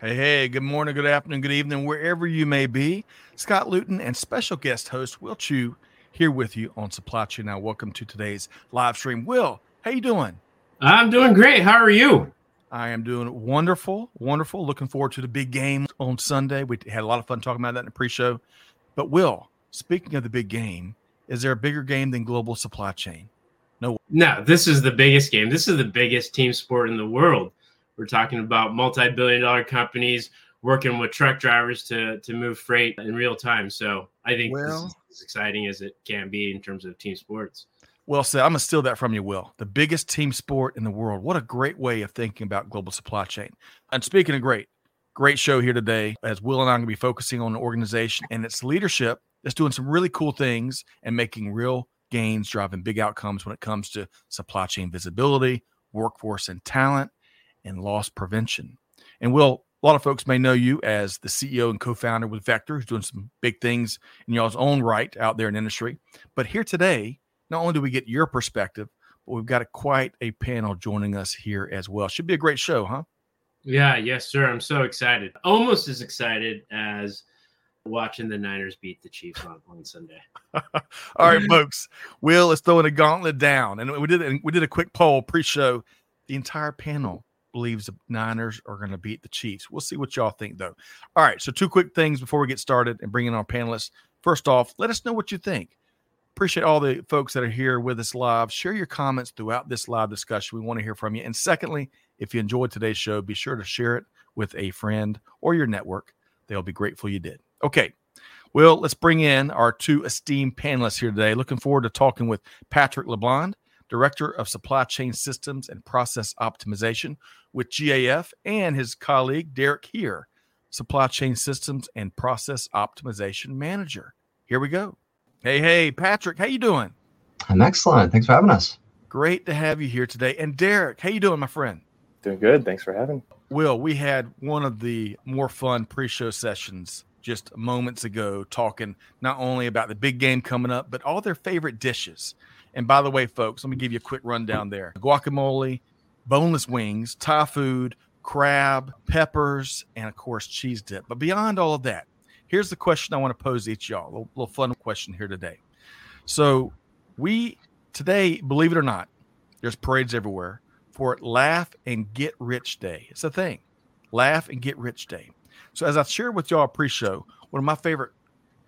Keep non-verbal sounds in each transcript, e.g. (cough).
Hey, hey, good morning, good afternoon, good evening, wherever you may be. Scott Luton and special guest host Will Chu here with you on Supply Chain Now. Welcome to today's live stream. Will, how you doing? I'm doing great. How are you? I am doing wonderful, wonderful. Looking forward to the big game on Sunday. We had a lot of fun talking about that in the pre-show. But Will, speaking of the big game, is there a bigger game than global supply chain? No. No, this is the biggest game. This is the biggest team sport in the world. We're talking about multi-billion dollar companies working with truck drivers to to move freight in real time. So I think well, this is as exciting as it can be in terms of team sports. Well said. I'm gonna steal that from you, Will. The biggest team sport in the world. What a great way of thinking about global supply chain. And speaking of great, great show here today, as Will and I are gonna be focusing on an organization and its leadership that's doing some really cool things and making real gains, driving big outcomes when it comes to supply chain visibility, workforce and talent, and loss prevention. And Will, a lot of folks may know you as the CEO and co-founder with Vector, who's doing some big things in y'all's own right out there in industry. But here today, not only do we get your perspective, but we've got a, quite a panel joining us here as well. Should be a great show, huh? Yeah, yes, sir. I'm so excited. Almost as excited as watching the Niners beat the Chiefs on, on Sunday. (laughs) All right, (laughs) folks. Will is throwing a gauntlet down. And we did we did a quick poll pre-show. The entire panel believes the Niners are going to beat the Chiefs. We'll see what y'all think, though. All right, so two quick things before we get started and bring in our panelists. First off, let us know what you think. Appreciate all the folks that are here with us live. Share your comments throughout this live discussion. We want to hear from you. And secondly, if you enjoyed today's show, be sure to share it with a friend or your network. They'll be grateful you did. Okay. Well, let's bring in our two esteemed panelists here today. Looking forward to talking with Patrick Leblond, Director of Supply Chain Systems and Process Optimization with GAF, and his colleague Derek Heer, Supply Chain Systems and Process Optimization Manager. Here we go. Hey, hey, Patrick, how you doing? I'm excellent. Thanks for having us. Great to have you here today. And Derek, how you doing, my friend? Doing good. Thanks for having. Will, we had one of the more fun pre-show sessions just moments ago talking not only about the big game coming up, but all their favorite dishes. And by the way, folks, let me give you a quick rundown there guacamole, boneless wings, Thai food, crab, peppers, and of course, cheese dip. But beyond all of that, here's the question I want to pose each y'all. A little, little fun question here today. So, we today, believe it or not, there's parades everywhere for Laugh and Get Rich Day. It's a thing. Laugh and Get Rich Day. So, as I shared with y'all pre show, one of my favorite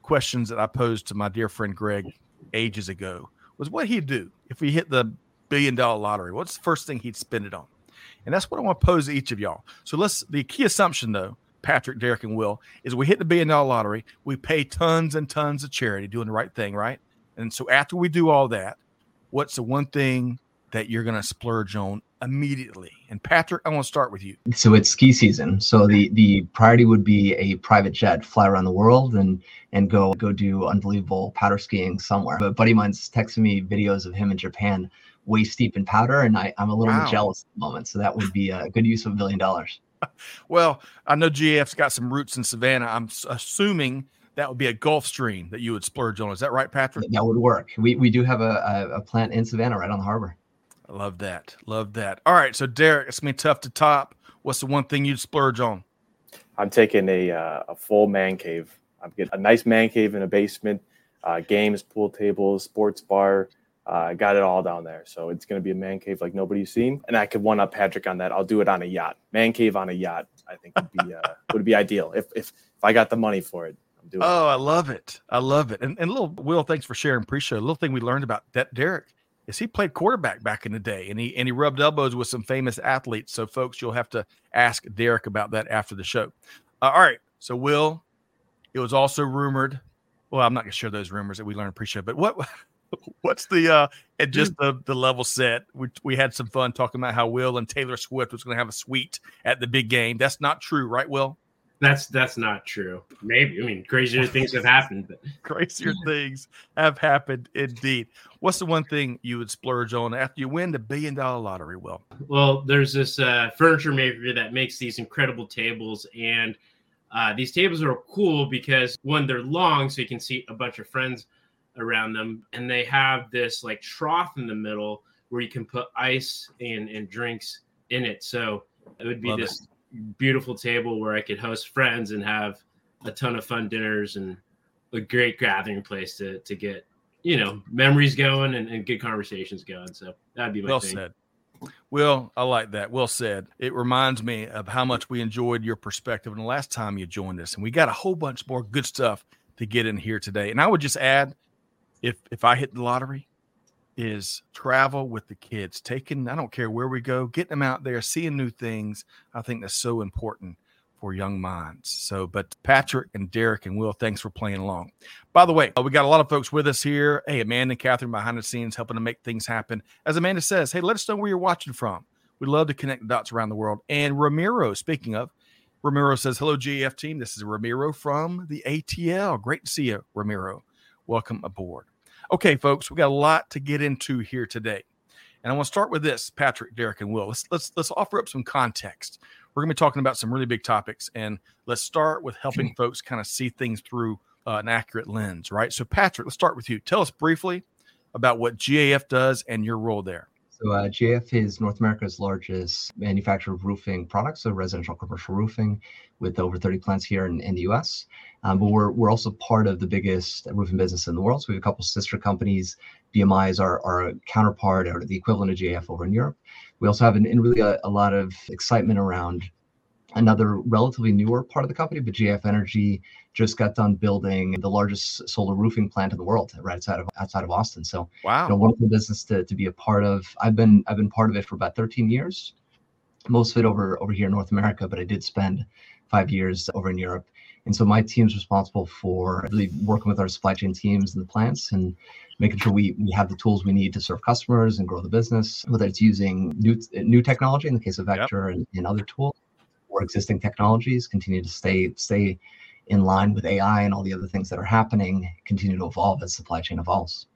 questions that I posed to my dear friend Greg ages ago was what he'd do if he hit the billion dollar lottery. What's the first thing he'd spend it on? And that's what I want to pose to each of y'all. So let's the key assumption though, Patrick, Derek, and Will, is we hit the billion dollar lottery, we pay tons and tons of charity, doing the right thing, right? And so after we do all that, what's the one thing that you're to splurge on immediately? And Patrick, I want to start with you. So it's ski season. So the the priority would be a private jet, fly around the world and and go go do unbelievable powder skiing somewhere. But buddy mine's texting me videos of him in Japan, waist deep in powder, and I, I'm a little wow. jealous at the moment. So that would be a good use of a billion dollars. (laughs) well, I know GAF's got some roots in Savannah. I'm assuming that would be a Gulfstream that you would splurge on. Is that right, Patrick? That would work. We, we do have a, a, a plant in Savannah right on the harbor. I love that. Love that. All right. So, Derek, it's going to be tough to top. What's the one thing you'd splurge on? I'm taking a, uh, a full man cave. I'm getting a nice man cave in a basement, uh, games, pool tables, sports bar. I uh, got it all down there. So it's going to be a man cave like nobody's seen. And I could one up Patrick on that. I'll do it on a yacht. Man cave on a yacht, I think would be, uh, (laughs) would be ideal if, if, if I got the money for it. I'm doing Oh, I love it. I love it. And, and little Will, thanks for sharing. Appreciate it. A little thing we learned about that Derek is he played quarterback back in the day and he and he rubbed elbows with some famous athletes. So folks, you'll have to ask Derek about that after the show. Uh, all right. So Will, it was also rumored. Well, I'm not gonna share those rumors that we learned pre-show, but what (laughs) what's the uh and just the the level set? We we had some fun talking about how Will and Taylor Swift was gonna have a suite at the big game. That's not true, right, Will? That's that's not true. Maybe I mean crazier things have happened, but (laughs) crazier things have happened indeed. What's the one thing you would splurge on after you win the billion dollar lottery? Will well, there's this uh, furniture maker that makes these incredible tables, and uh, these tables are cool because one, they're long, so you can see a bunch of friends around them, and they have this like trough in the middle where you can put ice and and drinks in it. So it would be Love this it. Beautiful table where I could host friends and have a ton of fun dinners and a great gathering place to to get you know memories going and, and good conversations going. So that'd be my well thing. said. Well, I like that. Well said. It reminds me of how much we enjoyed your perspective in the last time you joined us, and we got a whole bunch more good stuff to get in here today. And I would just add, if if I hit the lottery, is travel with the kids, taking, I don't care where we go, getting them out there, seeing new things. I think that's so important for young minds. So, but Patrick and Derek and Will, thanks for playing along. By the way, uh, we got a lot of folks with us here. Hey, Amanda and Catherine behind the scenes helping to make things happen. As Amanda says, hey, let us know where you're watching from. We'd love to connect the dots around the world. And Ramiro, speaking of, Ramiro says, hello, GAF team. This is Ramiro from the ATL. Great to see you, Ramiro. Welcome aboard. Okay, folks, we got a lot to get into here today. And I want to start with this, Patrick, Derek, and Will. Let's let's let's offer up some context. We're going to be talking about some really big topics, and let's start with helping folks kind of see things through uh, an accurate lens, right? So, Patrick, let's start with you. Tell us briefly about what GAF does and your role there. So uh, GAF is North America's largest manufacturer of roofing products, so residential commercial roofing, with over 30 plants here in, in the U.S. Um, but we're, we're also part of the biggest roofing business in the world. So we have a couple sister companies. BMI is our, our counterpart or the equivalent of GAF over in Europe. We also have an, in really a, a lot of excitement around another relatively newer part of the company, but GAF Energy just got done building the largest solar roofing plant in the world right outside of outside of Austin. So wow, you know, wonderful business to, to be a part of. I've been I've been part of it for about 13 years, most of it over over here in North America, but I did spend five years over in Europe. And so my team's responsible for really working with our supply chain teams and the plants and making sure we, we have the tools we need to serve customers and grow the business, whether it's using new new technology in the case of Vector yep. and, and other tools or existing technologies, continue to stay stay in line with AI and all the other things that are happening, continue to evolve as supply chain evolves.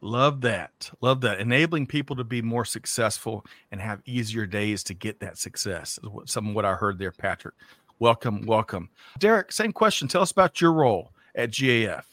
Love that. Love that. Enabling people to be more successful and have easier days to get that success is what, some of what I heard there, Patrick. Welcome, welcome. Derek, same question. Tell us about your role at GAF.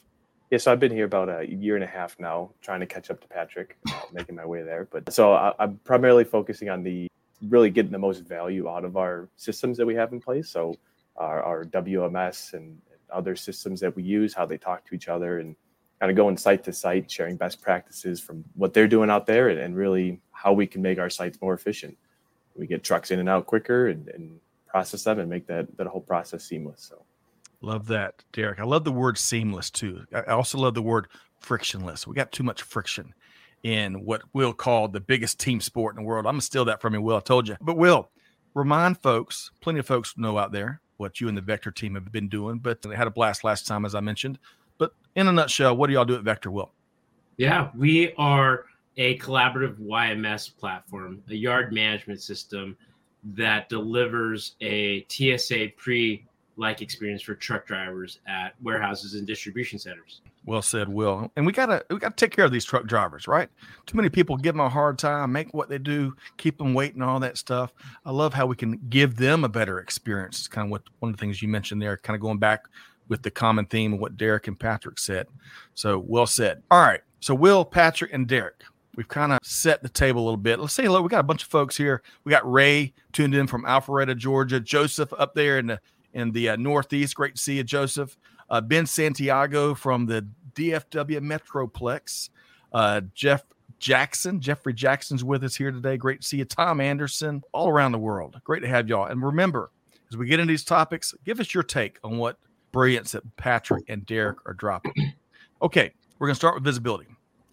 Yeah, so I've been here about a year and a half now, trying to catch up to Patrick, uh, making my way there. But so I, I'm primarily focusing on the really getting the most value out of our systems that we have in place. So our, our WMS and other systems that we use, how they talk to each other, and kind of going site to site, sharing best practices from what they're doing out there, and, and really how we can make our sites more efficient. We get trucks in and out quicker, and, and process them, and make that that whole process seamless. So. Love that, Derek. I love the word seamless too. I also love the word frictionless. We got too much friction in what Will called the biggest team sport in the world. I'm gonna steal that from you, Will. I told you. But Will, remind folks, plenty of folks know out there what you and the Vector team have been doing, but they had a blast last time, as I mentioned. But in a nutshell, what do y'all do at Vector, Will? Yeah, we are a collaborative YMS platform, a yard management system that delivers a TSA pre like experience for truck drivers at warehouses and distribution centers. Well said, Will. And we gotta we gotta take care of these truck drivers, right? Too many people give them a hard time, make what they do, keep them waiting, all that stuff. I love how we can give them a better experience. It's kind of what one of the things you mentioned there, kind of going back with the common theme of what Derek and Patrick said. So well said. All right. So Will, Patrick, and Derek, we've kind of set the table a little bit. Let's say hello. We got a bunch of folks here. We got Ray tuned in from Alpharetta, Georgia. Joseph up there in the in the uh, Northeast. Great to see you, Joseph. Uh, ben Santiago from the DFW Metroplex. Uh, Jeff Jackson, Jeffrey Jackson's with us here today. Great to see you. Tom Anderson, all around the world. Great to have y'all. And remember, as we get into these topics, give us your take on what brilliance that Patrick and Derek are dropping. Okay, we're going to start with visibility.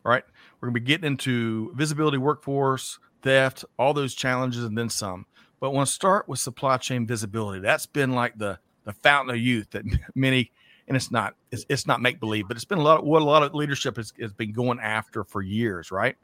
All right. We're going to be getting into visibility, workforce, theft, all those challenges, and then some. But I want to start with supply chain visibility. That's been like the the fountain of youth that (laughs) many, and it's not it's, it's not make believe, but it's been a lot of, what a lot of leadership has, has been going after for years, right?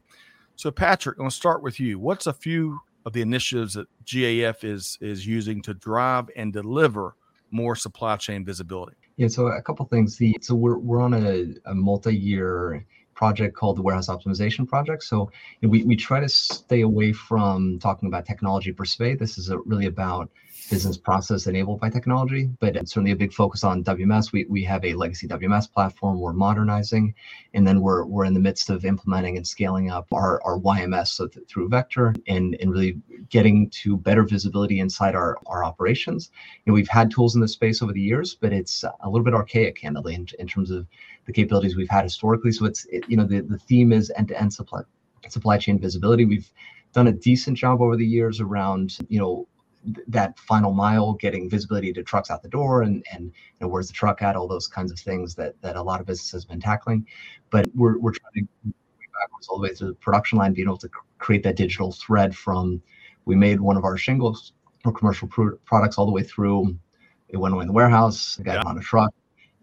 So Patrick, I'm going to start with you. What's a few of the initiatives that GAF is is using to drive and deliver more supply chain visibility? Yeah, so a couple things. The so we're we're on a, a multi-year project called the Warehouse Optimization Project. So we we try to stay away from talking about technology per se. This is a, really about business process enabled by technology, but certainly a big focus on WMS. We, we have a legacy WMS platform we're modernizing, and then we're, we're in the midst of implementing and scaling up our, our YMS so th- through Vector and, and really getting to better visibility inside our, our operations. And we've had tools in this space over the years, but it's a little bit archaic, candidly, in, in terms of the capabilities we've had historically. So it's, it, you know, the, the theme is end-to-end supply supply chain visibility. We've done a decent job over the years around, you know, that final mile, getting visibility to trucks out the door, and and you know, where's the truck at? All those kinds of things that that a lot of business has been tackling. But we're we're trying to backwards all the way through the production line, being able to create that digital thread from we made one of our shingles or commercial products all the way through. It went away in the warehouse, got yeah. on a truck,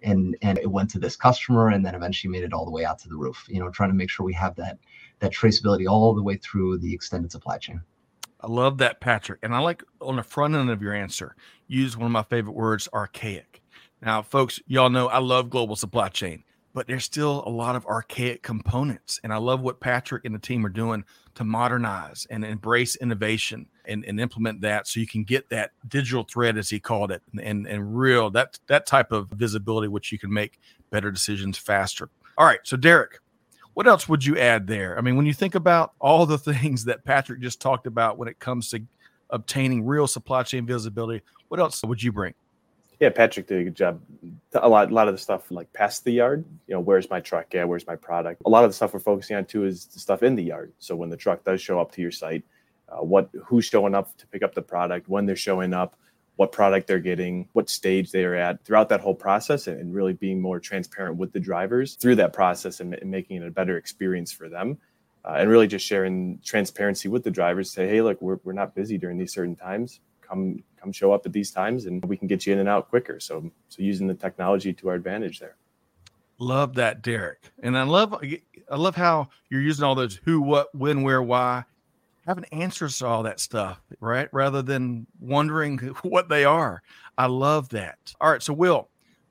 and and it went to this customer, and then eventually made it all the way out to the roof. You know, trying to make sure we have that that traceability all the way through the extended supply chain. I love that, Patrick. And I like on the front end of your answer, use one of my favorite words, archaic. Now, folks, y'all know I love global supply chain, but there's still a lot of archaic components. And I love what Patrick and the team are doing to modernize and embrace innovation and, and implement that so you can get that digital thread, as he called it, and, and, real that that type of visibility, which you can make better decisions faster. All right. So, Derek, what else would you add there? I mean, when you think about all the (laughs) things that Patrick just talked about when it comes to obtaining real supply chain visibility, what else would you bring? Yeah, Patrick did a good job. A lot, a lot of the stuff like past the yard. You know, where's my truck? Yeah, where's my product? A lot of the stuff we're focusing on too is the stuff in the yard. So when the truck does show up to your site, uh, what who's showing up to pick up the product, when they're showing up, what product they're getting, what stage they are at throughout that whole process, and, really being more transparent with the drivers through that process and, and making it a better experience for them. Uh, and really just sharing transparency with the drivers say, hey, look, we're, we're not busy during these certain times. Come come show up at these times and we can get you in and out quicker. So so using the technology to our advantage there. Love that, Derek. And I love I love how you're using all those who, what, when, where, why having answers to all that stuff, right? Rather than wondering (laughs) what they are. I love that. All right. So, Will,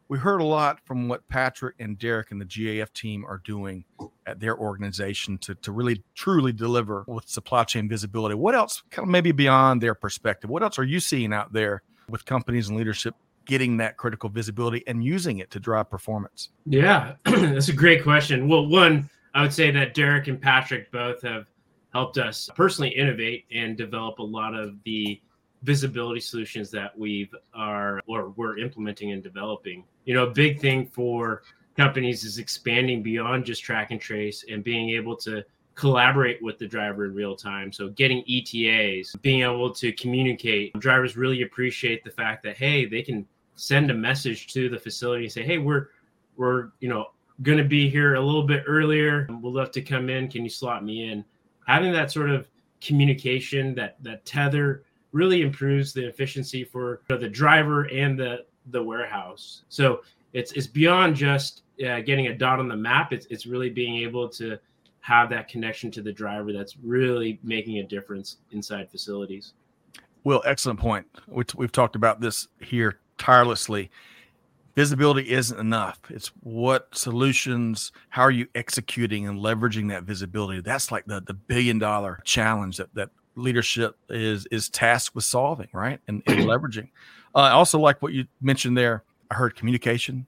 we heard a lot from what Patrick and Derek and the GAF team are doing at their organization to, to really truly deliver with supply chain visibility. What else, kind of maybe beyond their perspective, what else are you seeing out there with companies and leadership getting that critical visibility and using it to drive performance? Yeah, (clears throat) that's a great question. Well, one, I would say that Derek and Patrick both have helped us personally innovate and develop a lot of the visibility solutions that we've are or we're implementing and developing. You know, a big thing for companies is expanding beyond just track and trace and being able to collaborate with the driver in real time. So getting ETAs, being able to communicate. Drivers really appreciate the fact that hey, they can send a message to the facility and say, "Hey, we're we're, you know, going to be here a little bit earlier. We'll love to come in. Can you slot me in?" Having that sort of communication, that that tether, really improves the efficiency for the driver and the the warehouse. So it's it's beyond just uh, getting a dot on the map. It's it's really being able to have that connection to the driver that's really making a difference inside facilities. Well, excellent point. We've talked about this here tirelessly visibility isn't enough. It's what solutions, how are you executing and leveraging that visibility? That's like the, the billion dollar challenge that, that leadership is is tasked with solving, right? And, and (clears throat) leveraging. Uh, I also like what you mentioned there. I heard communication,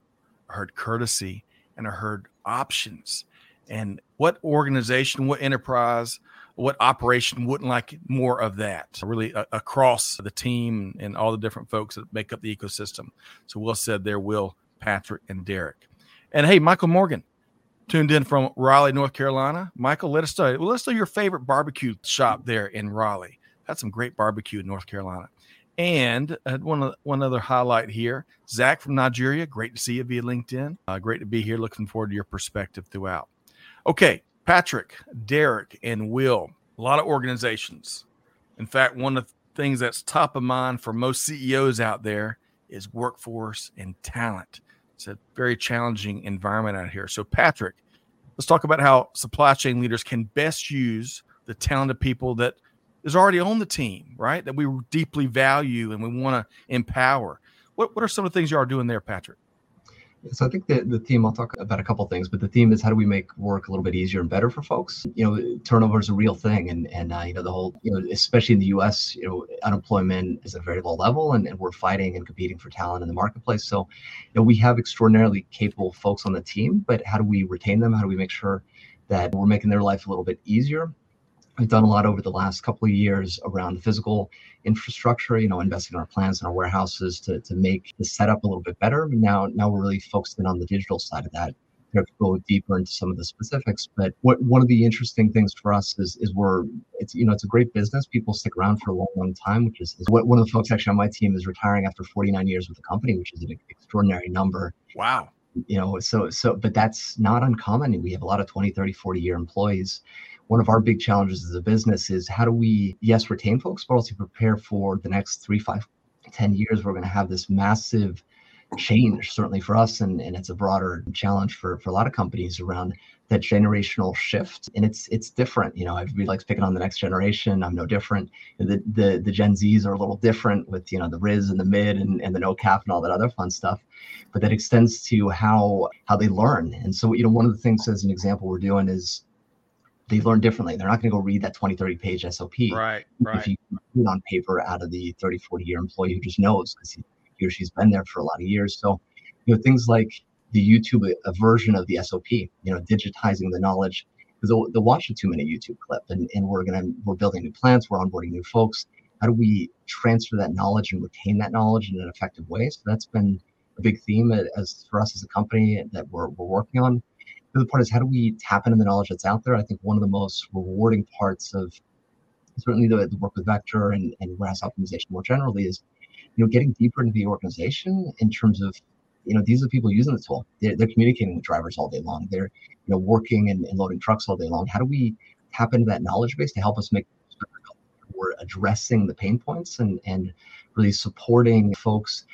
I heard courtesy, and I heard options. And what organization, what enterprise what operation wouldn't like more of that really uh, across the team and all the different folks that make up the ecosystem so will said there will patrick and derek and hey michael morgan tuned in from raleigh north carolina michael let us know well, let's know your favorite barbecue shop there in raleigh had some great barbecue in north carolina and uh, one one other highlight here, Zach from Nigeria. Great to see you via LinkedIn. Uh, great to be here. Looking forward to your perspective throughout. Okay, Patrick, Derek, and Will, a lot of organizations. In fact, one of the things that's top of mind for most CEOs out there is workforce and talent. It's a very challenging environment out here. So, Patrick, let's talk about how supply chain leaders can best use the talented people that is already on the team, right? That we deeply value and we want to empower. what, what are some of the things you are doing there, Patrick? So I think the, the theme, I'll talk about a couple things, but the theme is how do we make work a little bit easier and better for folks? You know, turnover is a real thing. And, and uh, you know, the whole, you know, especially in the US, you know, unemployment is a very low level and, and we're fighting and competing for talent in the marketplace. So, you know, we have extraordinarily capable folks on the team, but how do we retain them? How do we make sure that we're making their life a little bit easier? We've done a lot over the last couple of years around the physical infrastructure, you know, investing in our plants and our warehouses to, to make the setup a little bit better. Now, now we're really focused in on the digital side of that. To go deeper into some of the specifics, but what one of the interesting things for us is is we're it's you know it's a great business. People stick around for a long, long time, which is, is what one of the folks actually on my team is retiring after 49 years with the company, which is an extraordinary number. Wow you know so so but that's not uncommon we have a lot of 20 30 40 year employees one of our big challenges as a business is how do we yes retain folks but also prepare for the next three five ten years. We're going to have this massive change certainly for us and, and it's a broader challenge for, for a lot of companies around that generational shift. And it's it's different you know everybody likes picking on the next generation. I'm no different. The the, the gen z's are a little different with you know the riz and the mid and, and the no cap and all that other fun stuff. But that extends to how how they learn. And so you know one of the things as an example we're doing is they learn differently. They're not going to go read that 20, 30 page SOP. Right, right. If you read on paper out of the 30, 40 year employee who just knows because he, he, or she's been there for a lot of years. So, you know, things like the YouTube a version of the SOP, you know, digitizing the knowledge because they'll, they'll watch a two minute YouTube clip and, and we're going to, we're building new plants, we're onboarding new folks. How do we transfer that knowledge and retain that knowledge in an effective way? So that's been a big theme uh, as for us as a company that we're, we're working on the other part is how do we tap into the knowledge that's out there? I think one of the most rewarding parts of certainly the, the work with Vector and, and warehouse optimization more generally is, you know, getting deeper into the organization in terms of, you know, these are the people using the tool. They're, they're communicating with drivers all day long. They're, you know, working and, and loading trucks all day long. How do we tap into that knowledge base to help us make we're addressing the pain points and and really supporting folks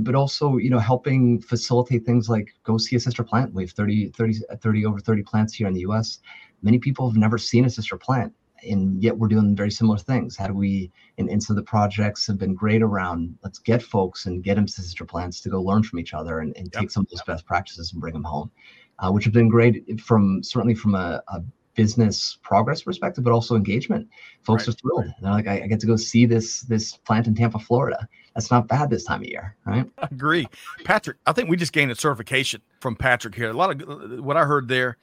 but also you know helping facilitate things like go see a sister plant. We have 30 30 30 over 30 plants here in the us many people have never seen a sister plant and yet we're doing very similar things. How do we and, and so the projects have been great around let's get folks and get them to sister plants to go learn from each other and, and yep. take some of those best practices and bring them home uh, which have been great from certainly from a, a business progress perspective, but also engagement. Folks right. are thrilled. They're like, I, I, get to go see this this plant in Tampa, Florida. That's not bad this time of year, right? I (laughs) agree, Patrick. I think we just gained a certification from Patrick here. A lot of what I heard there,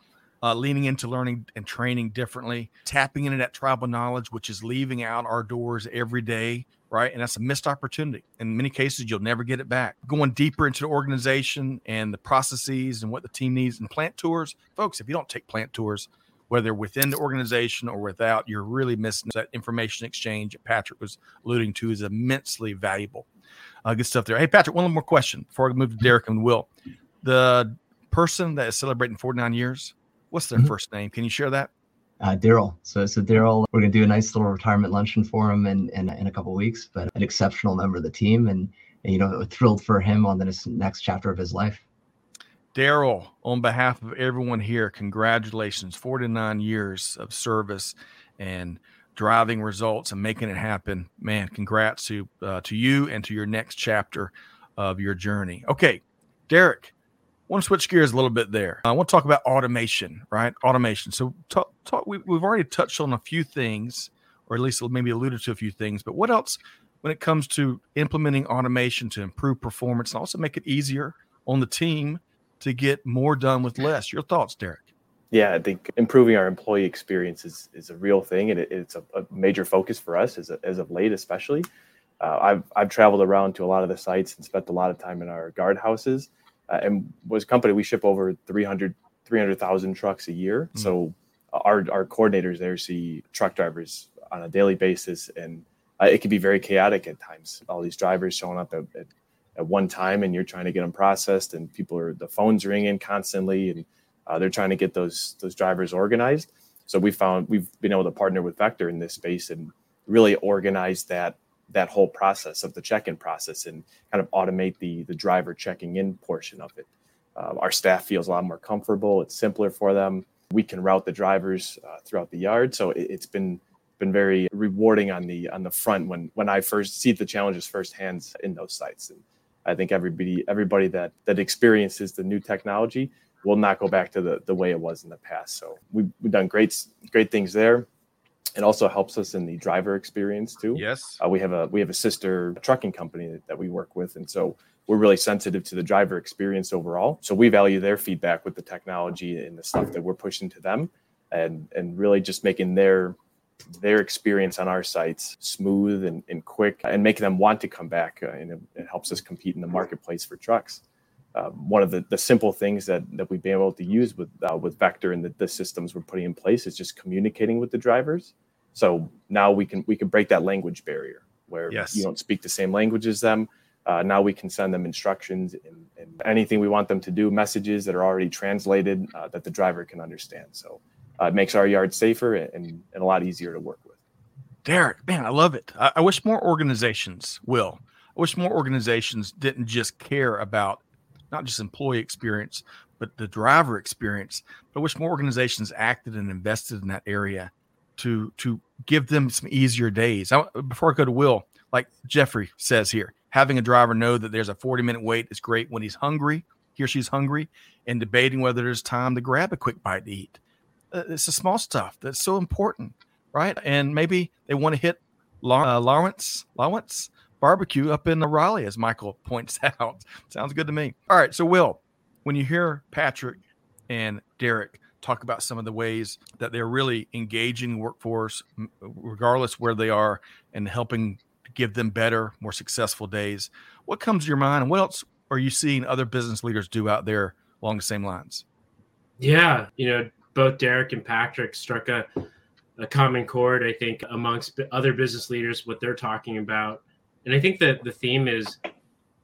uh, leaning into learning and training differently, tapping into that tribal knowledge, which is leaving out our doors every day. Right. And that's a missed opportunity. In many cases, you'll never get it back. Going deeper into the organization and the processes and what the team needs and plant tours. Folks, if you don't take plant tours, whether within the organization or without, you're really missing that information exchange that Patrick was alluding to is immensely valuable. Uh, good stuff there. Hey, Patrick, one more question before we move to Derek and Will. The person that is celebrating 49 years, what's their mm-hmm. first name? Can you share that? Uh, Daryl. So, so Daryl, we're gonna do a nice little retirement luncheon for him in in, in a couple weeks. But an exceptional member of the team, and, and you know, thrilled for him on the next chapter of his life. Daryl, on behalf of everyone here, congratulations. 49 years of service and driving results and making it happen. Man, congrats to uh, to you and to your next chapter of your journey. Okay, Derek, want to switch gears a little bit there. I want to talk about automation, right? Automation. So, talk, talk, we, we've already touched on a few things, or at least maybe alluded to a few things, but what else when it comes to implementing automation to improve performance and also make it easier on the team to get more done with less. Your thoughts, Derek? Yeah, I think improving our employee experience is, is a real thing, and it, it's a, a, major focus for us as, a, as of late, especially. Uh, I've I've traveled around to a lot of the sites and spent a lot of time in our guard houses. Uh, and was a company we ship over 300 300,000 trucks a year. Mm-hmm. So our our coordinators there see truck drivers on a daily basis, and uh, it can be very chaotic at times. All these drivers showing up at, at at one time and you're trying to get them processed and people are the phones ringing constantly and uh, they're trying to get those those drivers organized. So we found we've been able to partner with vector in this space and really organize that that whole process of the check-in process and kind of automate the the driver checking in portion of it. Uh, our staff feels a lot more comfortable. It's simpler for them. We can route the drivers uh, throughout the yard. So it, it's been been very rewarding on the on the front when when i first see the challenges firsthand in those sites. And I think everybody everybody that that experiences the new technology will not go back to the, the way it was in the past. So we, we've done great great things there. It also helps us in the driver experience too. Yes, uh, we have a we have a sister trucking company that we work with, and so we're really sensitive to the driver experience overall. So we value their feedback with the technology and the stuff that we're pushing to them, and and really just making their their experience on our sites smooth and, and quick and make them want to come back uh, and it, it, helps us compete in the marketplace for trucks. Uh, one of the, the simple things that, that we've been able to use with uh, with vector and the, the systems we're putting in place is just communicating with the drivers. So now we can we can break that language barrier where yes. you don't speak the same language as them. Uh, now we can send them instructions and, and, anything we want them to do messages that are already translated uh, that the driver can understand. So uh, it makes our yard safer and, and a lot easier to work with. Derek, man, I love it. I, I wish more organizations will. I wish more organizations didn't just care about not just employee experience, but the driver experience. But I wish more organizations acted and invested in that area to to give them some easier days. I, before I go to Will, like Jeffrey says here, having a driver know that there's a 40 minute wait is great when he's hungry, he or she's hungry, and debating whether there's time to grab a quick bite to eat. Uh, it's the small stuff that's so important, right? And maybe they want to hit uh, Lawrence Lawrence barbecue up in the Raleigh, as Michael (laughs) points out. Sounds good to me. All right, so Will, when you hear Patrick and Derek talk about some of the ways that they're really engaging workforce, regardless where they are, and helping give them better, more successful days, what comes to your mind, and what else are you seeing other business leaders do out there along the same lines? Yeah, you know, both Derek and Patrick struck a, a common chord, I think, amongst other business leaders, what they're talking about. And I think that the theme is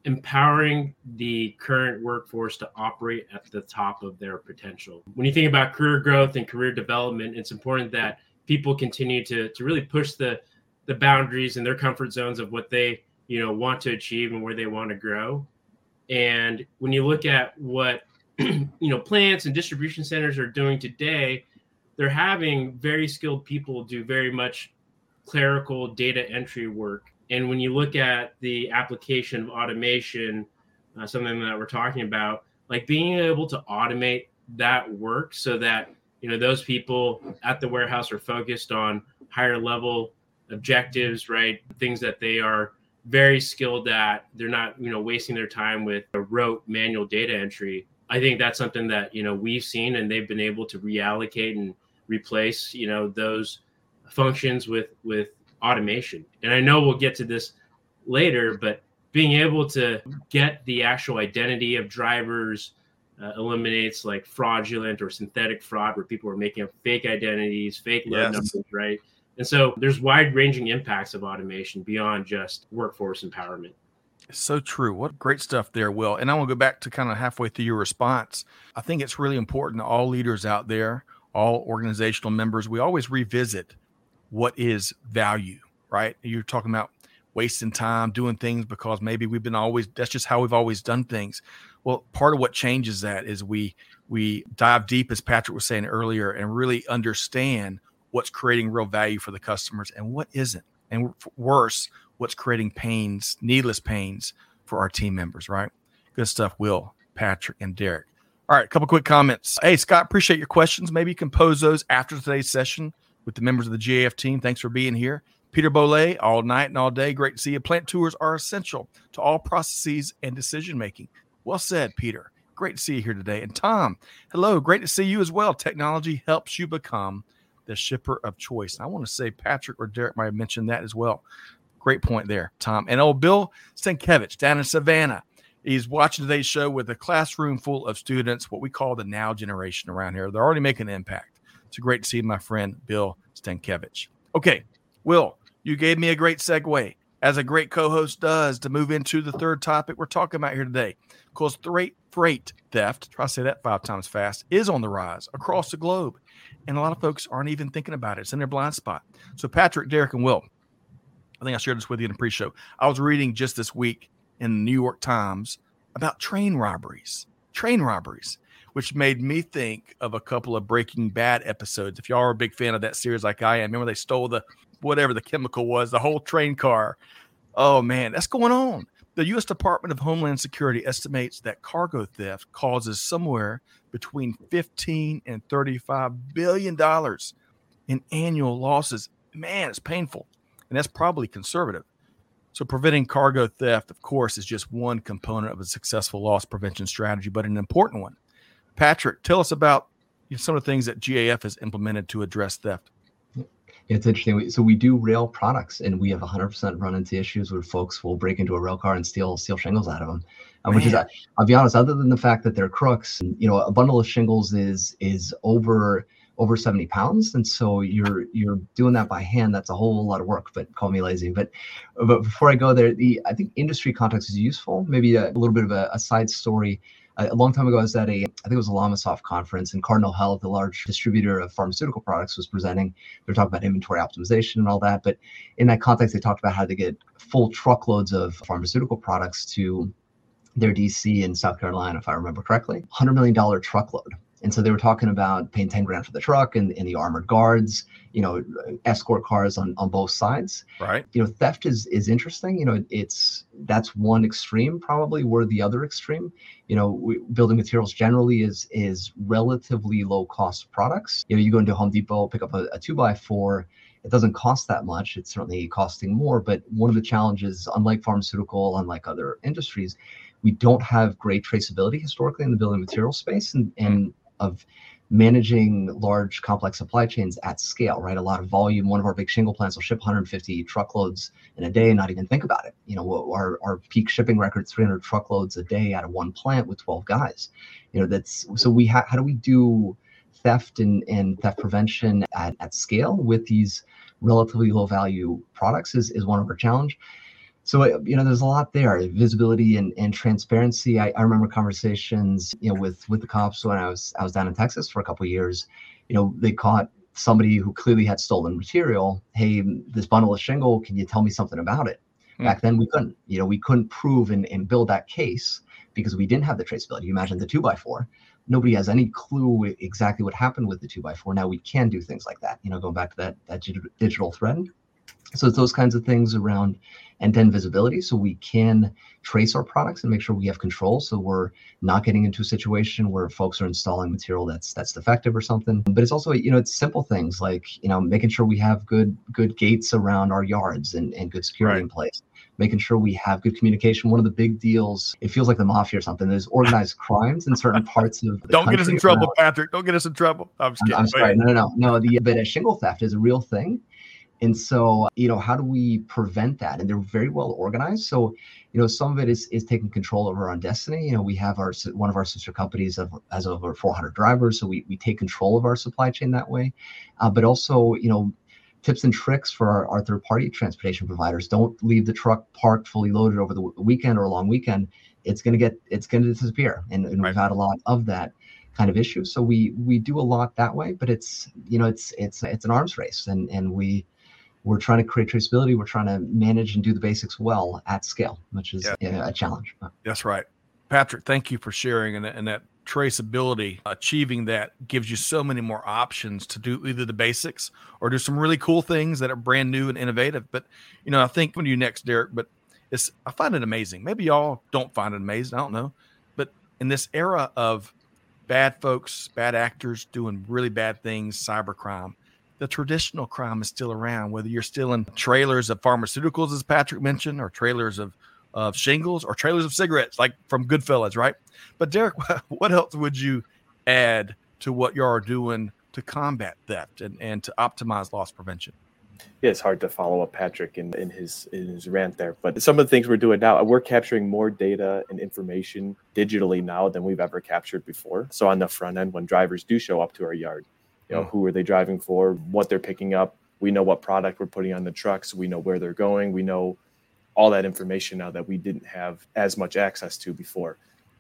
empowering the current workforce to operate at the top of their potential. When you think about career growth and career development, it's important that people continue to, to really push the, the boundaries and their comfort zones of what they you know want to achieve and where they want to grow. And when you look at what (clears throat) you know plants and distribution centers are doing today they're having very skilled people do very much clerical data entry work. And when you look at the application of automation uh, something that we're talking about like being able to automate that work so that you know those people at the warehouse are focused on higher level objectives right? Things that they are very skilled at. They're not you know wasting their time with a rote manual data entry I think that's something that you know we've seen, and they've been able to reallocate and replace you know those functions with with automation. And I know we'll get to this later, but being able to get the actual identity of drivers uh, eliminates like fraudulent or synthetic fraud where people are making up fake identities, fake load yes. numbers, right? And so there's wide ranging impacts of automation beyond just workforce empowerment. So true. What great stuff there, Will. And I want to go back to kind of halfway through your response. I think it's really important to all leaders out there, all organizational members, we always revisit what is value, right? You're talking about wasting time doing things because maybe we've been always that's just how we've always done things. Well, part of what changes that is we we dive deep as Patrick was saying earlier and really understand what's creating real value for the customers and what isn't. And worse, what's creating pains, needless pains for our team members, right? Good stuff, Will, Patrick, and Derek. All right, a couple quick comments. Hey, Scott, appreciate your questions. Maybe you those after today's session with the members of the GAF team. Thanks for being here. Peter Bolay, all night and all day. Great to see you. Plant tours are essential to all processes and decision making. Well said, Peter. Great to see you here today. And Tom, hello. Great to see you as well. Technology helps you become the shipper of choice. I want to say Patrick or Derek might have mentioned that as well. Great point there, Tom. And old Bill Stankevich down in Savannah. He's watching today's show with a classroom full of students, what we call the now generation around here. They're already making an impact. It's great to see my friend Bill Stankevich. Okay, Will, you gave me a great segue, as a great co host does, to move into the third topic we're talking about here today. Because freight, freight theft, try to say that five times fast, is on the rise across the globe. And a lot of folks aren't even thinking about it. It's in their blind spot. So, Patrick, Derek, and Will, I think I shared this with you in a pre-show. I was reading just this week in the New York Times about train robberies. Train robberies, which made me think of a couple of Breaking Bad episodes. If y'all are a big fan of that series like I am, remember they stole the whatever the chemical was, the whole train car. Oh man, that's going on. The U.S. Department of Homeland Security estimates that cargo theft causes somewhere between 15 and 35 billion dollars in annual losses. Man, it's painful, and that's probably conservative. So, preventing cargo theft, of course, is just one component of a successful loss prevention strategy, but an important one. Patrick, tell us about some of the things that GAF has implemented to address theft. It's interesting. So we do rail products, and we have 100% run into issues where folks will break into a rail car and steal steal shingles out of them. Um, which is, I'll be honest, other than the fact that they're crooks, you know, a bundle of shingles is is over over 70 pounds, and so you're you're doing that by hand. That's a whole lot of work. But call me lazy. But but before I go there, the I think industry context is useful. Maybe a, a little bit of a, a side story a long time ago, I was at a, I think it was a LLamasoft conference, and Cardinal Health, the large distributor of pharmaceutical products, was presenting. They're talking about inventory optimization and all that. But in that context, they talked about how to get full truckloads of pharmaceutical products to their DC in South Carolina, if I remember correctly. $100 million truckload. And so they were talking about paying 10 grand for the truck and, and the armored guards, you know, escort cars on, on both sides. Right. You know, theft is is interesting. You know, it's that's one extreme probably where the other extreme. You know, we, building materials generally is is relatively low cost products. You know, you go into Home Depot, pick up a, a two by four. It doesn't cost that much. It's certainly costing more. But one of the challenges, unlike pharmaceutical, unlike other industries, we don't have great traceability historically in the building material space. And, and hmm. Of managing large complex supply chains at scale right? A lot of volume. One of our big shingle plants will ship 150 truckloads in a day and not even think about it. You know our, our peak shipping record 300 truckloads a day out of one plant with 12 guys. You know that's so we ha- how do we do theft and, and theft prevention at, at scale with these relatively low value products is, is one of our challenge so uh, you know there's a lot there visibility and, and transparency. I, I remember conversations you know with with the cops when i was i was down in texas for a couple years. You know they caught somebody who clearly had stolen material. Hey this bundle of shingle can you tell me something about it? Mm. back then we couldn't. You know we couldn't prove and, and build that case because we didn't have the traceability. You imagine the two by four. Nobody has any clue exactly what happened with the two by four. Now we can do things like that you know going back to that that digital thread so it's those kinds of things around end-to-end visibility so we can trace our products and make sure we have control so we're not getting into a situation where folks are installing material that's that's defective or something. But it's also you know it's simple things like you know making sure we have good good gates around our yards and, and good security right. in place. Making sure we have good communication. One of the big deals it feels like the mafia or something there's organized crimes in certain parts of the don't get us in trouble patrick. Don't get us in trouble. I'm, I'm, I'm sorry. no no no. No the but shingle theft is a real thing and so, you know, how do we prevent that? And they're very well organized. So, you know, some of it is is taking control over our own destiny. You know, we have our one of our sister companies of, has over 400 drivers, so we we take control of our supply chain that way. Uh, but also, you know, tips and tricks for our, our third party transportation providers. Don't leave the truck parked fully loaded over the weekend or a long weekend. It's gonna get it's gonna disappear, and, and right. we've had a lot of that kind of issue. So we we do a lot that way, but it's you know it's it's it's an arms race, and and we we're trying to create traceability. We're trying to manage and do the basics well at scale, which is yeah. a, challenge. That's right. Patrick, thank you for sharing. And, and that traceability, achieving that gives you so many more options to do either the basics or do some really cool things that are brand new and innovative. But, you know, I think when you next, Derek, but it's, I find it amazing. Maybe y'all don't find it amazing. I don't know. But in this era of bad folks, bad actors doing really bad things, cybercrime, the traditional crime is still around, whether you're stealing trailers of pharmaceuticals, as Patrick mentioned, or trailers of, of shingles or trailers of cigarettes, like from Goodfellas, right? But Derek, (laughs) what else would you add to what you are doing to combat theft and, and to optimize loss prevention? Yeah, it's hard to follow up Patrick in, in his in his rant there. But some of the things we're doing now, we're capturing more data and information digitally now than we've ever captured before. So on the front end, when drivers do show up to our yard, you know, who are they driving for, what they're picking up. We know what product we're putting on the trucks. We know where they're going. We know all that information now that we didn't have as much access to before.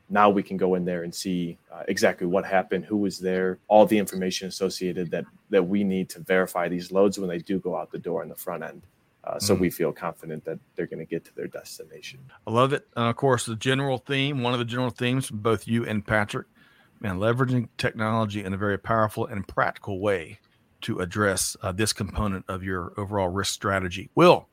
Now we can go in there and see uh, exactly what happened, who was there, all the information associated that that we need to verify these loads when they do go out the door in the front end. Uh, so mm. we feel confident that they're going to get to their destination. I love it. Uh, of course, the general theme, one of the general themes from both you and Patrick, man, leveraging technology in a very powerful and practical way to address uh, this component of your overall risk strategy. Will,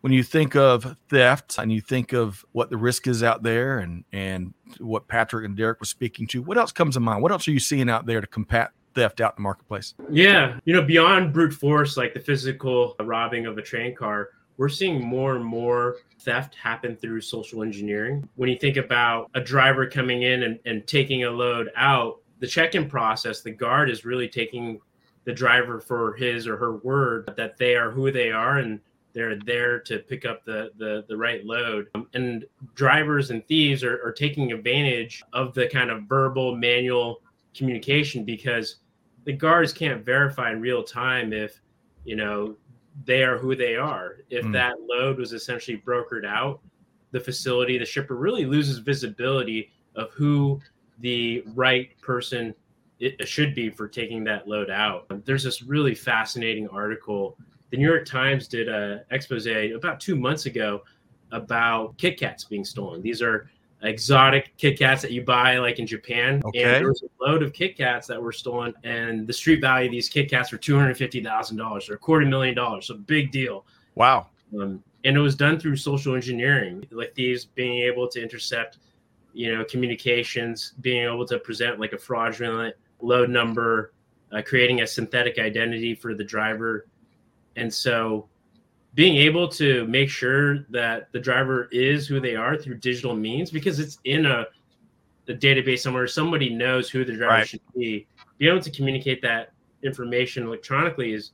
when you think of theft and you think of what the risk is out there and and what Patrick and Derek were speaking to, what else comes to mind? What else are you seeing out there to combat theft out in the marketplace? Yeah, you know, beyond brute force like the physical robbing of a train car, we're seeing more and more theft happen through social engineering. When you think about a driver coming in and, and taking a load out, the check-in process, the guard is really taking the driver for his or her word that they are who they are and they're there to pick up the the, the right load um, and drivers and thieves are, are taking advantage of the kind of verbal manual communication because the guards can't verify in real time if you know they are who they are if mm. that load was essentially brokered out the facility the shipper really loses visibility of who the right person it should be for taking that load out there's this really fascinating article the New York Times did a expose about two months ago about Kit Kats being stolen. These are exotic Kit Kats that you buy like in Japan. Okay. And there was a load of Kit Kats that were stolen, and the street value of these Kit Kats were two hundred fifty thousand dollars, or a quarter million dollars. So big deal. Wow. Um, and it was done through social engineering, like thieves being able to intercept, you know, communications, being able to present like a fraudulent load number, uh, creating a synthetic identity for the driver and so being able to make sure that the driver is who they are through digital means because it's in a, a database somewhere. Somebody knows who the driver right. should be. Be able to communicate that information electronically is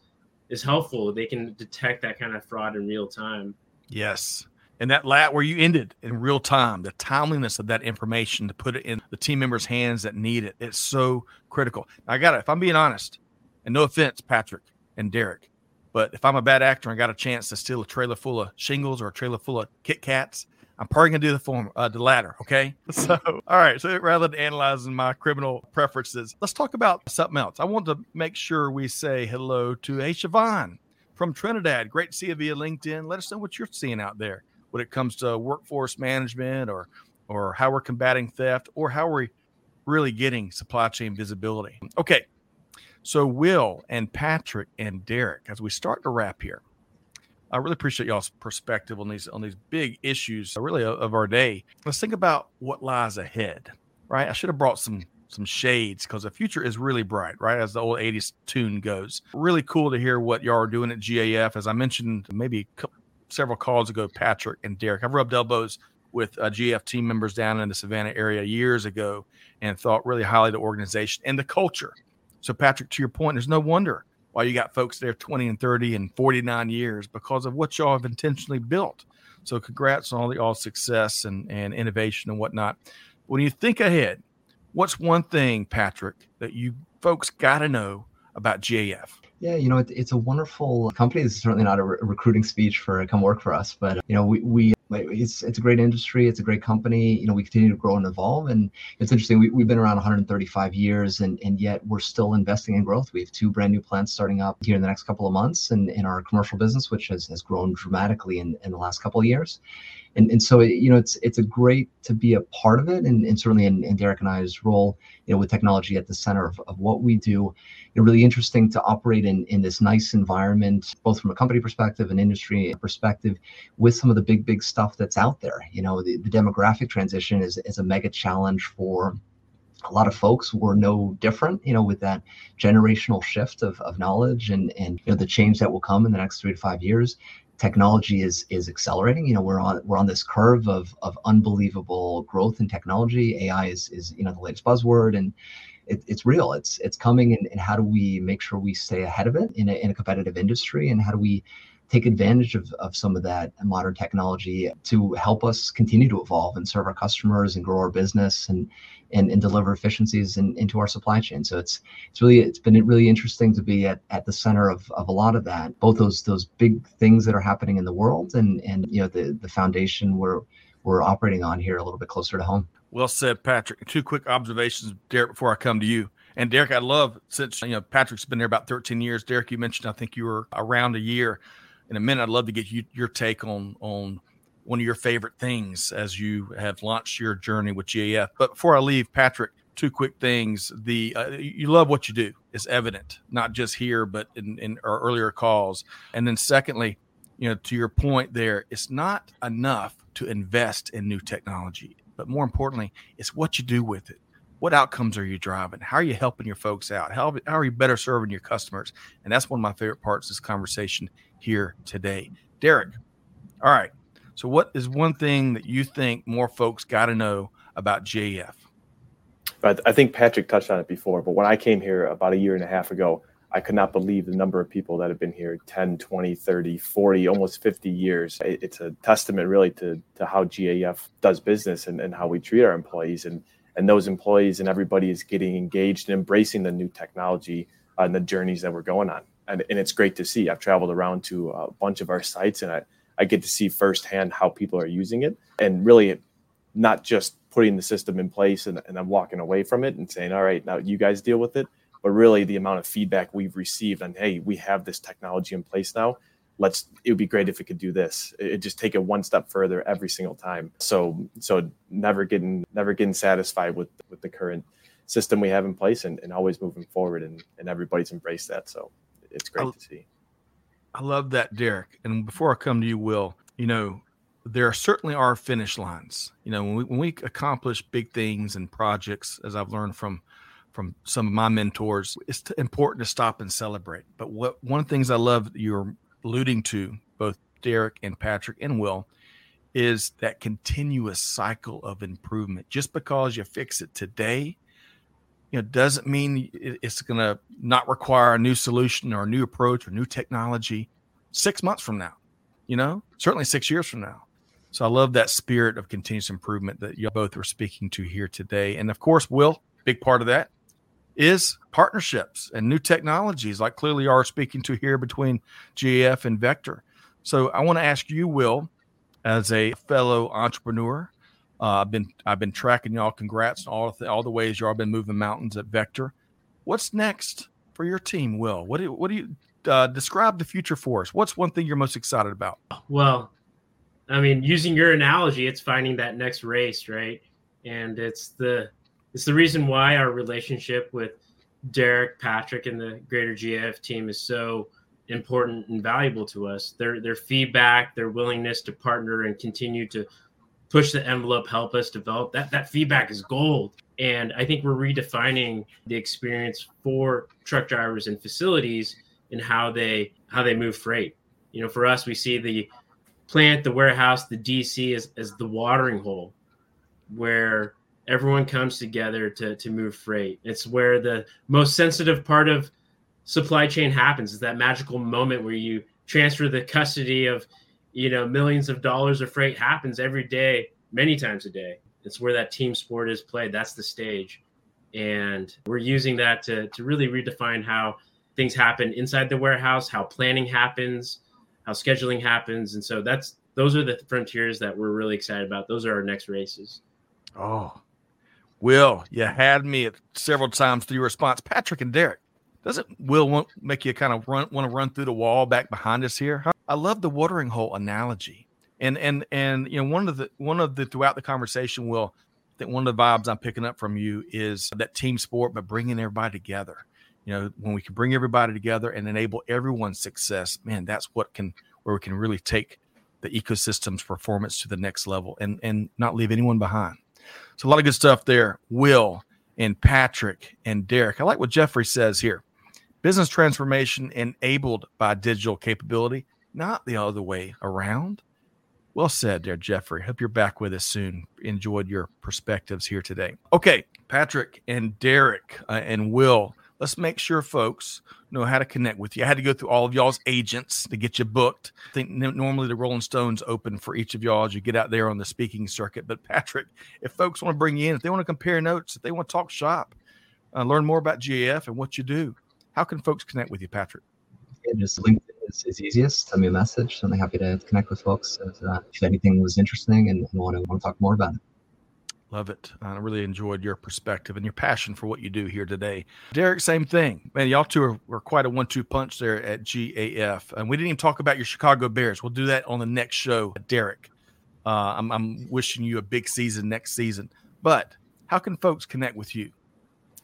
is helpful. They can detect that kind of fraud in real time. Yes. And that lat where you ended in real time the timeliness of that information to put it in the team members hands that need it it's so critical. I got it if i'm being honest and no offense patrick and derek but if I'm a bad actor and got a chance to steal a trailer full of shingles or a trailer full of Kit Kats, I'm probably gonna do the form, uh, the latter. Okay. (laughs) So, all right. So rather than analyzing my criminal preferences, let's talk about something else. I want to make sure we say hello to A. Siobhan from Trinidad. Great to see you via LinkedIn. Let us know what you're seeing out there when it comes to workforce management or or how we're combating theft or how we're really getting supply chain visibility. Okay. So, Will and Patrick and Derek, as we start to wrap here, I really appreciate y'all's perspective on these on these big issues, uh, really of our day. Let's think about what lies ahead, right? I should have brought some some shades because the future is really bright, right? As the old '80s tune goes. Really cool to hear what y'all are doing at GAF. As I mentioned, maybe couple, several calls ago, Patrick and Derek. I've rubbed elbows with uh, team members down in the Savannah area years ago and thought really highly of the organization and the culture so, Patrick, to your point, there's no wonder why you got folks there 20 and 30 and 49 years because of what y'all have intentionally built. So, congrats on all the all success and, and innovation and whatnot. When you think ahead, what's one thing, Patrick, that you folks got to know about GAF? Yeah, you know, it, it's a wonderful company. This is certainly not a, re- recruiting speech for come work for us, but you know, we, we it's it's a great industry. It's a great company. You know, we continue to grow and evolve, and it's interesting. We, we've been around 135 years, and and yet we're still investing in growth. We have two brand new plants starting up here in the next couple of months, and in our commercial business, which has, has grown dramatically in, in the last couple of years and and so you know it's it's a great to be a part of it. And, and certainly in, in derek and i's role you know with technology at the center of, of what we do you know, really interesting to operate in in this nice environment both from a company perspective and industry perspective with some of the big big stuff that's out there. You know the, the demographic transition is, is a mega challenge for a lot of folks. Were no different, you know, with that generational shift of, of knowledge and, and, you know, the change that will come in the next three to five years technology is is accelerating. You know, we're on we're on this curve of of unbelievable growth in technology. AI is is you know the latest buzzword and it, it's real. It's it's coming and, and how do we make sure we stay ahead of it in a, in a competitive industry and how do we take advantage of, of some of that modern technology to help us continue to evolve and serve our customers and grow our business and and, and deliver efficiencies in, into our supply chain. So it's it's really it's been really interesting to be at, at the center of, of a lot of that, both those those big things that are happening in the world and and you know the the foundation we're we're operating on here a little bit closer to home. Well said, Patrick. Two quick observations, Derek, before I come to you. And Derek, I love since you know Patrick's been there about 13 years. Derek, you mentioned I think you were around a year in a minute, I'd love to get you, your take on on one of your favorite things as you have launched your journey with GAF. But before I leave, Patrick, two quick things. The uh, you love what you do is evident, not just here, but in, in our earlier calls. And then secondly, you know, to your point there, it's not enough to invest in new technology, but more importantly, it's what you do with it. What outcomes are you driving? How are you helping your folks out? How, how are you better serving your customers? And that's one of my favorite parts of this conversation here today. Derek, all right. So, what is one thing that you think more folks got to know about GAF? I think Patrick touched on it before, but when I came here about a year and a half ago, I could not believe the number of people that have been here 10, 20, 30, 40, almost 50 years. It's a testament really to, to how GAF does business and, and how we treat our employees. And, and those employees and everybody is getting engaged and embracing the new technology uh, and the journeys that we're going on. And, and it's great to see. I've traveled around to a bunch of our sites and I, I get to see firsthand how people are using it and really not just putting the system in place and, and then walking away from it and saying, all right, now you guys deal with it. But really the amount of feedback we've received on, hey, we have this technology in place now. Let's it would be great if it could do this. It, it just take it one step further every single time. So so never getting never getting satisfied with with the current system we have in place and, and always moving forward and, and everybody's embraced that. So it's great to see. I love that, Derek. And before I come to you, Will, you know, there certainly are finish lines. You know, when we, when we accomplish big things and projects, as I've learned from from some of my mentors, it's important to stop and celebrate. But what one of the things I love you're alluding to, both Derek and Patrick and Will, is that continuous cycle of improvement. Just because you fix it today, you know, doesn't mean it's going to not require a new solution or a new approach or new technology six months from now. You know, certainly six years from now. So I love that spirit of continuous improvement that you both were speaking to here today. And of course, Will, big part of that is partnerships and new technologies, like clearly are speaking to here between GAF and Vector. So I want to ask you, Will, as a fellow entrepreneur, uh, I've been I've been tracking y'all. Congrats on all the, all the ways y'all been moving mountains at Vector. What's next for your team, Will? What do what do you uh, describe the future for us? What's one thing you're most excited about? Well, I mean, using your analogy, it's finding that next race, right? And it's the it's the reason why our relationship with Derek, Patrick, and the greater GAF team is so important and valuable to us. Their their feedback, their willingness to partner and continue to push the envelope, help us develop that that feedback is gold. And I think we're redefining the experience for truck drivers and facilities and how they how they move freight. You know, for us, we see the plant, the warehouse, the DC as, as the watering hole where everyone comes together to, to move freight. It's where the most sensitive part of supply chain happens is that magical moment where you transfer the custody of you know millions of dollars of freight happens every day many times a day. It's where that team sport is played. That's the stage. And we're using that to, to really redefine how things happen inside the warehouse how planning happens how scheduling happens. And so that's those are the frontiers that we're really excited about. Those are our next races. Oh will you had me at several times through your response patrick and derek doesn't will want make you kind of run want to run through the wall back behind us here I love the watering hole analogy. And and and you know one of the one of the throughout the conversation, will that one of the vibes I'm picking up from you is that team sport, but bringing everybody together. You know, when we can bring everybody together and enable everyone's success, man, that's what can where we can really take the ecosystem's performance to the next level and and not leave anyone behind. So a lot of good stuff there. Will and Patrick and Derek. I like what Jeffrey says here. Business transformation enabled by digital capability not the other way around. Well said there, Jeffrey. Hope you're back with us soon. Enjoyed your perspectives here today. Okay, Patrick and Derek uh, and Will, let's make sure folks know how to connect with you. I had to go through all of y'all's agents to get you booked. I think normally the Rolling Stones open for each of y'all as you get out there on the speaking circuit. But Patrick, if folks want to bring you in, if they want to compare notes, if they want to talk shop, uh, learn more about GAF and what you do, how can folks connect with you, Patrick? Yeah, just LinkedIn is, is easiest. Send me a message. I'm happy to connect with folks if, uh, if anything was interesting and want to want to talk more about it. Love it. I really enjoyed your perspective and your passion for what you do here today. Derek, same thing. Man, y'all two are, were quite a one two punch there at GAF. And we didn't even talk about your Chicago Bears. We'll do that on the next show, Derek. Uh, I'm, I'm wishing you a big season next season. But how can folks connect with you?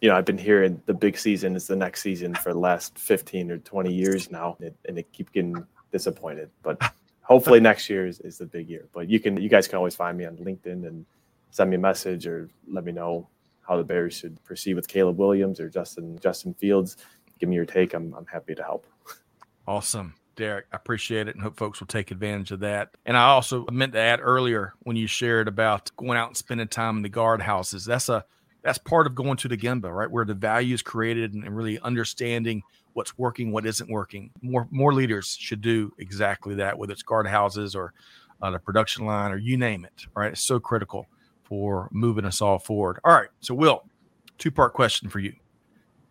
you know, I've been hearing the big season is the next season for the last 15 or 20 years now, and, and it keep getting disappointed. But (laughs) hopefully next year is, is the big year. But you can you guys can always find me on LinkedIn and send me a message or let me know how the Bears should proceed with Caleb Williams or Justin Justin Fields. Give me your take. I'm I'm happy to help. Awesome. Derek, I appreciate it and hope folks will take advantage of that. And I also meant to add earlier when you shared about going out and spending time in the guard houses. That's a that's part of going to the Gemba, right? Where the value is created and, really understanding what's working, what isn't working. More more leaders should do exactly that, whether it's guard houses or on the production line or you name it. Right? It's so critical for moving us all forward. All right. So, Will, two part question for you.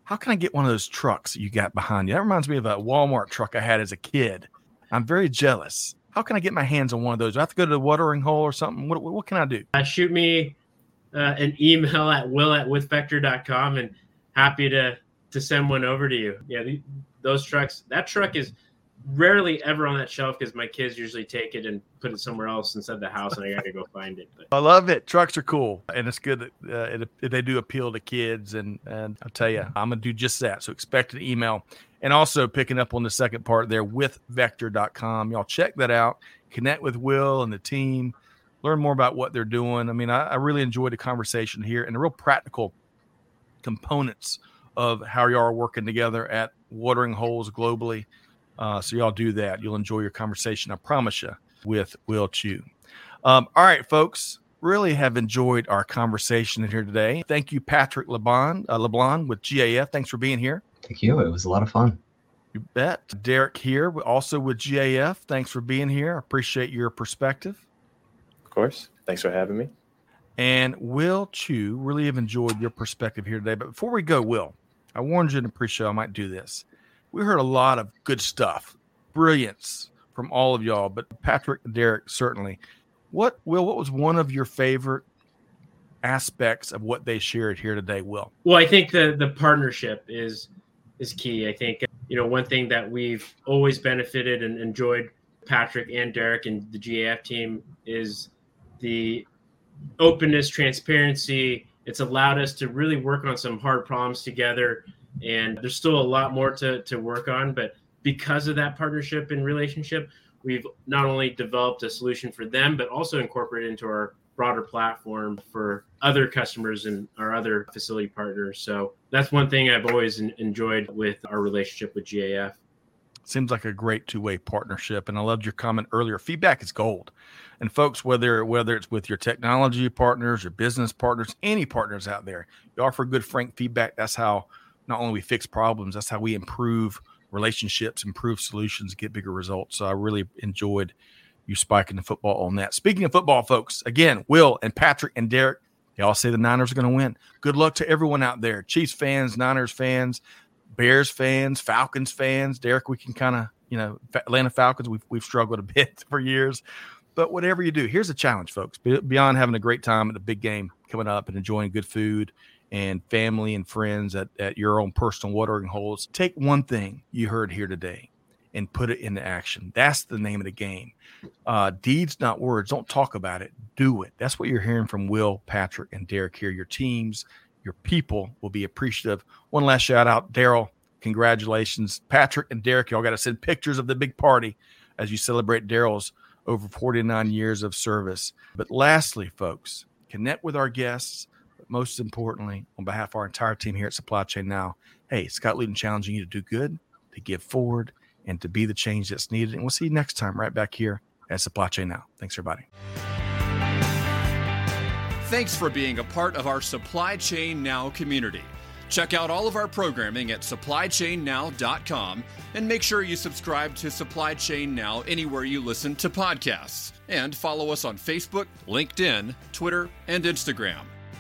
How can I get one of those trucks you got behind you? That reminds me of a Walmart truck I had as a kid. I'm very jealous. How can I get my hands on one of those? Do I have to go to the watering hole or something? What, what can I do? Uh, shoot me uh, an email at will at withvector.com and happy to to send one over to you. Yeah, the, those trucks. That truck is rarely ever on that shelf because my kids usually take it and put it somewhere else inside the house, and I got to go (laughs) find it. But. I love it. Trucks are cool, and it's good that uh, it, they do appeal to kids. And and I'll tell you, I'm gonna do just that. So expect an email, and also picking up on the second part there with Vector.com. Y'all check that out. Connect with Will and the team. Learn more about what they're doing. I mean, I, I really enjoyed the conversation here and the real practical components of how y'all are working together at watering holes globally. Uh, so y'all do that. You'll enjoy your conversation, I promise you, with Will Chu. Um, all right, folks. Really have enjoyed our conversation here today. Thank you, Patrick Leblond, uh, Leblond with GAF. Thanks for being here. Thank you. It was a lot of fun. You bet. Derek Heer, also with GAF. Thanks for being here. I appreciate your perspective. Of course. Thanks for having me. And Will Chu, really have enjoyed your perspective here today. But before we go, Will, I warned you in the pre-show I might do this. We heard a lot of good stuff, brilliance from all of y'all, but Patrick and Derek certainly. What Will? What was one of your favorite aspects of what they shared here today? Will? Well, I think the the partnership is is key. I think you know one thing that we've always benefited and enjoyed Patrick and Derek and the GAF team is the openness, transparency, it's allowed us to really work on some hard problems together. And there's still a lot more to, to work on. But because of that partnership and relationship, we've not only developed a solution for them, but also incorporated into our broader platform for other customers and our other facility partners. So that's one thing I've always enjoyed with our relationship with GAF. Seems like a great two-way partnership, and I loved your comment earlier. Feedback is gold, and folks, whether whether it's with your technology partners, your business partners, any partners out there, you offer good, frank feedback. That's how not only we fix problems, that's how we improve relationships, improve solutions, get bigger results. So I really enjoyed you spiking the football on that. Speaking of football, folks, again, Will and Patrick and Derek, they all say the Niners are going to win. Good luck to everyone out there, Chiefs fans, Niners fans. Bears fans, Falcons fans. Derek, we can kind of, you know, Atlanta Falcons, we've, we've struggled a (laughs) bit for years. But whatever you do, here's a challenge, folks. Beyond having a great time at the big game coming up and enjoying good food and family and friends at, at your own personal watering holes, take one thing you heard here today and put it into action. That's the name of the game. Uh, deeds, not words. Don't talk about it. Do it. That's what you're hearing from Will, Patrick, and Derek here. Your teams, your people will be appreciative. One last shout out, Daryl. Congratulations, Patrick and Derek. Y'all got to send pictures of the big party as you celebrate Daryl's over 49 years of service. But lastly, folks, connect with our guests. Most importantly, on behalf of our entire team here at Supply Chain Now, hey, Scott Luton challenging you to do good, to give forward, and to be the change that's needed. And we'll see you next time right back here at Supply Chain Now. Thanks, everybody. Thanks for being a part of our Supply Chain Now community. Check out all of our programming at supplychainnow.com and make sure you subscribe to Supply Chain Now anywhere you listen to podcasts. And follow us on Facebook, LinkedIn, Twitter, and Instagram.